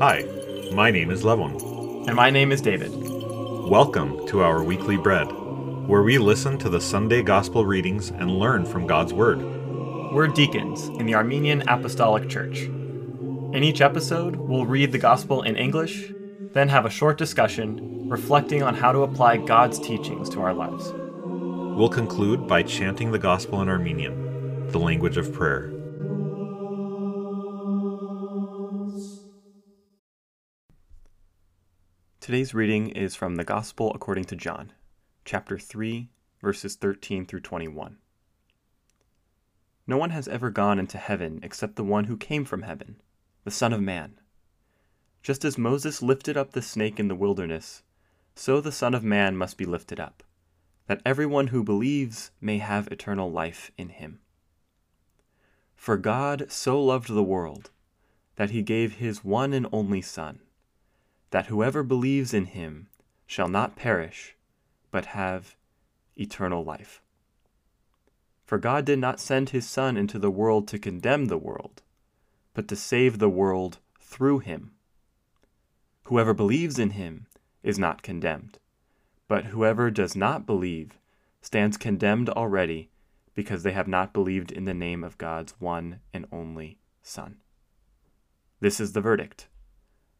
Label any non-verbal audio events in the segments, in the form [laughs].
Hi, my name is Levon. And my name is David. Welcome to our weekly bread, where we listen to the Sunday gospel readings and learn from God's Word. We're deacons in the Armenian Apostolic Church. In each episode, we'll read the gospel in English, then have a short discussion reflecting on how to apply God's teachings to our lives. We'll conclude by chanting the gospel in Armenian, the language of prayer. Today's reading is from the Gospel according to John, chapter 3, verses 13 through 21. No one has ever gone into heaven except the one who came from heaven, the Son of Man. Just as Moses lifted up the snake in the wilderness, so the Son of Man must be lifted up, that everyone who believes may have eternal life in him. For God so loved the world that he gave his one and only Son that whoever believes in him shall not perish, but have eternal life. For God did not send his Son into the world to condemn the world, but to save the world through him. Whoever believes in him is not condemned, but whoever does not believe stands condemned already because they have not believed in the name of God's one and only Son. This is the verdict.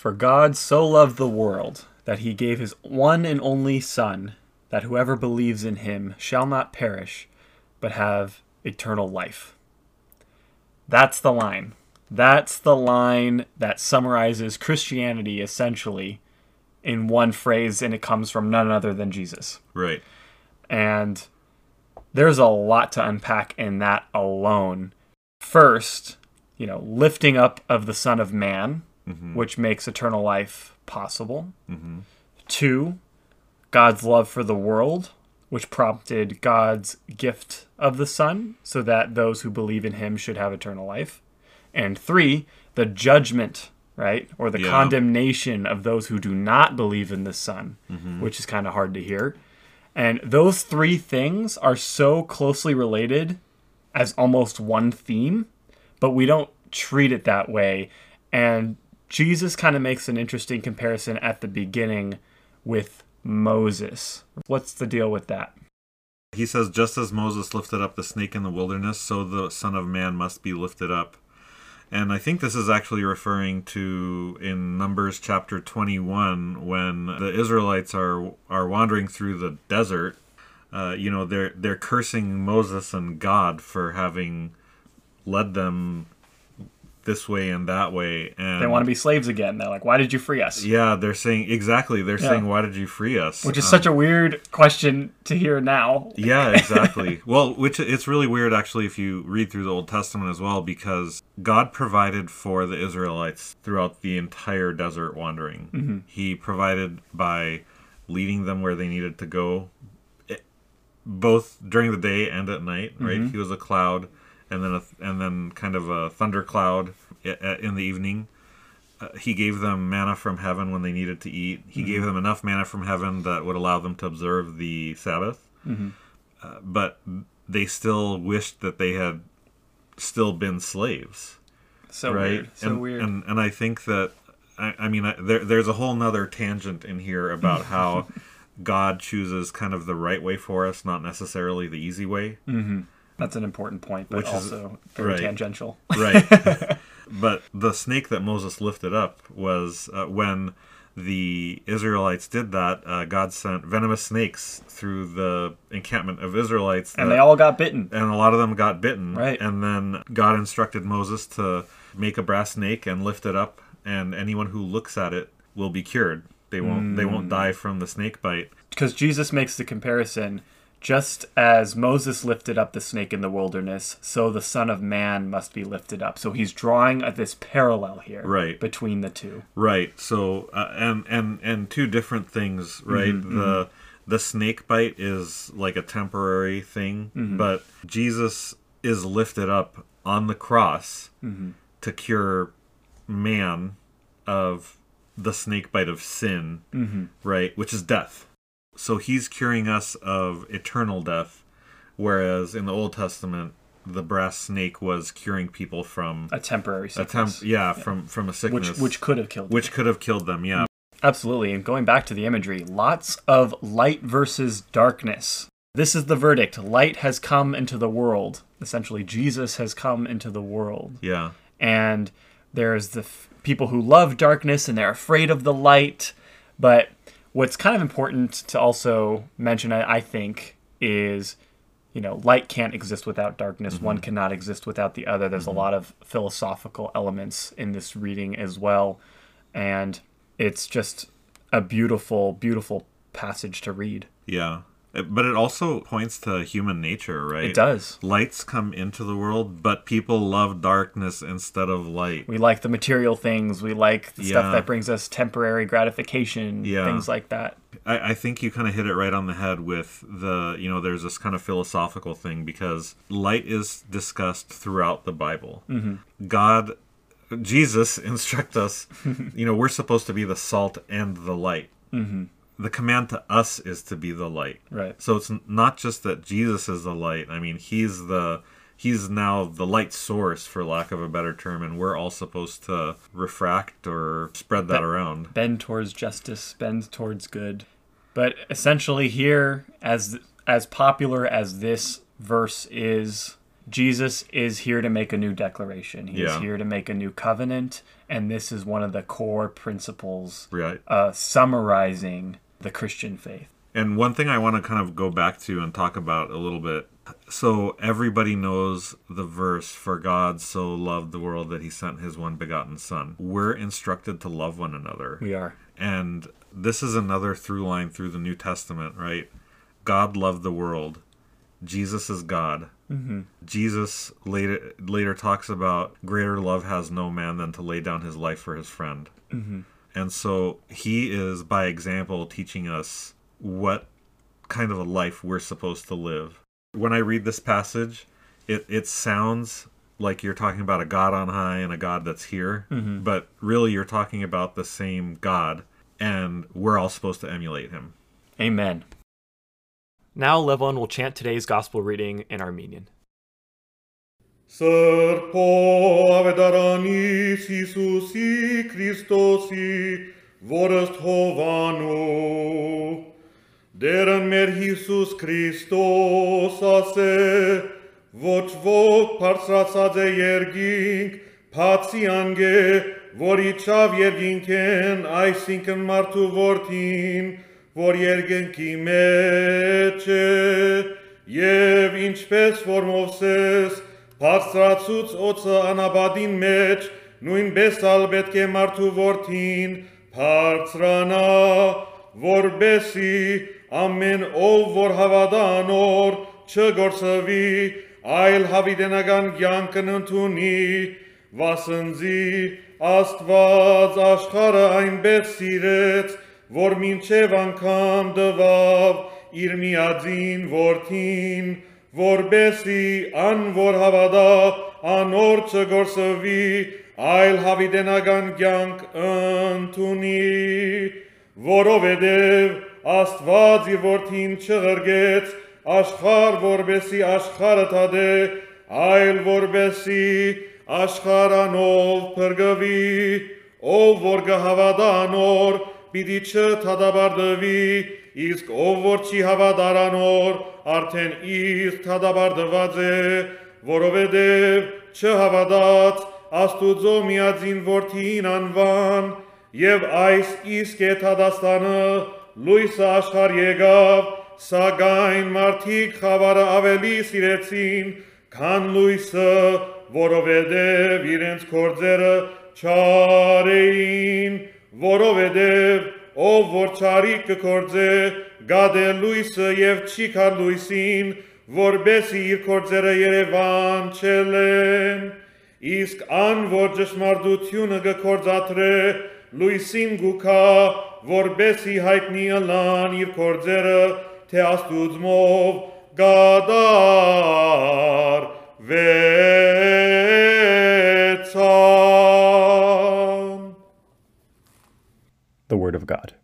For God so loved the world that he gave his one and only Son, that whoever believes in him shall not perish, but have eternal life. That's the line. That's the line that summarizes Christianity essentially in one phrase, and it comes from none other than Jesus. Right. And there's a lot to unpack in that alone. First, you know, lifting up of the Son of Man, mm-hmm. which makes eternal life possible. Mm-hmm. Two, God's love for the world, which prompted God's gift of the Son, so that those who believe in him should have eternal life. And three, the judgment, right? Or the yeah. condemnation of those who do not believe in the Son, mm-hmm. which is kind of hard to hear. And those three things are so closely related as almost one theme, but we don't treat it that way. And Jesus kind of makes an interesting comparison at the beginning with Moses. What's the deal with that? He says, Just as Moses lifted up the snake in the wilderness, so the Son of Man must be lifted up. And I think this is actually referring to in Numbers chapter 21 when the Israelites are are wandering through the desert. Uh, you know, they're they're cursing Moses and God for having led them this way and that way and they want to be slaves again they're like why did you free us? Yeah they're saying exactly they're yeah. saying why did you free us? Which is um, such a weird question to hear now. Yeah [laughs] exactly. Well which it's really weird actually if you read through the old testament as well because god provided for the israelites throughout the entire desert wandering. Mm-hmm. he provided by leading them where they needed to go eh, both during the day and at night right? Mm-hmm. he was a cloud and then a, and then kind of a thundercloud in the evening. Uh, he gave them manna from heaven when they needed to eat. He mm-hmm. gave them enough manna from heaven that would allow them to observe the Sabbath. Mm-hmm. Uh, but they still wished that they had still been slaves. So right? weird. So and, weird. And and I think that I, I mean I, there there's a whole nother tangent in here about [laughs] how God chooses kind of the right way for us, not necessarily the easy way. Mm-hmm. That's an important point, but Which also is, very right, tangential. right. [laughs] [laughs] but the snake that Moses lifted up was uh, when the Israelites did that, uh, God sent venomous snakes through the encampment of Israelites. That, and they all got bitten. And a lot of them got bitten. Right. And then God instructed Moses to make a brass snake and lift it up, and anyone who looks at it will be cured. They won't. Mm. They won't mm. die from the snake bite. Because Jesus makes the comparison Just as Moses lifted up the snake in the wilderness, so the Son of Man must be lifted up. So he's drawing at this parallel here Right. between the two. Right. So uh, and and and two different things, mm-hmm, right? Mm-hmm. the the snake bite is like a temporary thing, mm-hmm. but Jesus is lifted up on the cross to cure man of the snake bite of sin, right? Which is death. So he's curing us of eternal death, whereas in the Old Testament, the brass snake was curing people from A temporary a temp- yeah, from from a sickness which which could have killed him. which could have killed them. Yeah, Absolutely. And going back to the imagery, lots of light versus darkness. This is the verdict. Light has come into the world. Essentially, Jesus has come into the world. yeah, And there's the f- people who love darkness and they're afraid of the light. But what's kind of important to also mention, I, I think, is you know, light can't exist without darkness. One mm-hmm. cannot exist without the other. There's a mm-hmm. lot of philosophical elements in this reading as well. And it's just a beautiful, beautiful passage to read. yeah. But it also points to human nature, right? It does. Lights come into the world, but people love darkness instead of light. We like the material things. We like the stuff that brings us temporary gratification, Yeah. things like that. I, I think you kind of hit it right on the head with the, you know, there's this kind of philosophical thing because light is discussed throughout the Bible. Mm-hmm. God, Jesus [laughs] instruct us, you know, we're supposed to be the salt and the light. Mm-hmm. The command to us is to be the light. Right. So it's not just that Jesus is the light. I mean, he's the he's now the light source for lack of a better term and we're all supposed to refract or spread that around. bend towards justice, bend towards good. But essentially here as as popular as this verse is, Jesus is here to make a new declaration. He is Yeah. here to make a new covenant, and this is one of the core principles Right. uh, summarizing the Christian faith. And one thing I want to kind of go back to and talk about a little bit. So everybody knows the verse, for God so loved the world that he sent his one begotten son. We're instructed to love one another. We are. And this is another through line through the New Testament, right? God loved the world. Jesus is God. Mm-hmm. Jesus later later talks about greater love has no man than to lay down his life for his friend. Mm-hmm. And so he is, by example, teaching us what kind of a life we're supposed to live. When I read this passage, it, it sounds like you're talking about a God on high and a God that's here, mm-hmm. but really you're talking about the same God, and we're all supposed to emulate him. Amen. Now Levon will chant today's gospel reading in Armenian. Սրբո ավետարանից Հիսուսի Քրիստոսի որըստ հովանու Դերն մեր Հիսուս Քրիստոս ասե ոչ ոք բարձրացած է երգինք փացի անգե որի չավ երգինք են այսինքն մարդու որդին որ երգենքի մեջ է եւ ինչպես որ Մովսես Բարձրացուց օծը անաբադին մեջ, նույնպես ալ պետք է մարդու որդին բարձրանա, որբեսի ամեն ով որ հավատա անոր չգործվի, այլ հավիտենական կյանքն ընդունի, վասնձի Աստված աշխարը այնպես սիրեց, որ մինչև անգամ դվավ իր միածին որդին, որբեսի ան որ հավատա անոր չգործվի այլ հավիտենական կյանք ընդունի որովհետև Աստված իր որդին չղրգեց աշխարհ որբեսի աշխարհը թադե այլ որբեսի աշխարհանով փրկվի ով որ կհավատա անոր պիտի չթադաբարդվի իսկ ով որ չի հավատարանոր արդեն իսկ թադաբարդված է որովհետև չհավատաց աստուծո միածին որդին անվան եւ այս իսկ է թադաստանը լույսը աշխարհ եկավ սակայն մարդիկ խավարը ավելի սիրեցին քան լույսը որովհետև իրենց կորձերը չարեին որովհետև ով որ չարի կկործե գադել լույսը եւ չի կար լույսին, որբեսի իր կործերը Երևան չելեն, իսկ ան, որ ճշմարտությունը գկործատրե, լույսին գուքա, որբեսի հայտնի ըլան իր կործերը, թե աստուծմով գադար վեցան։ The Word of God.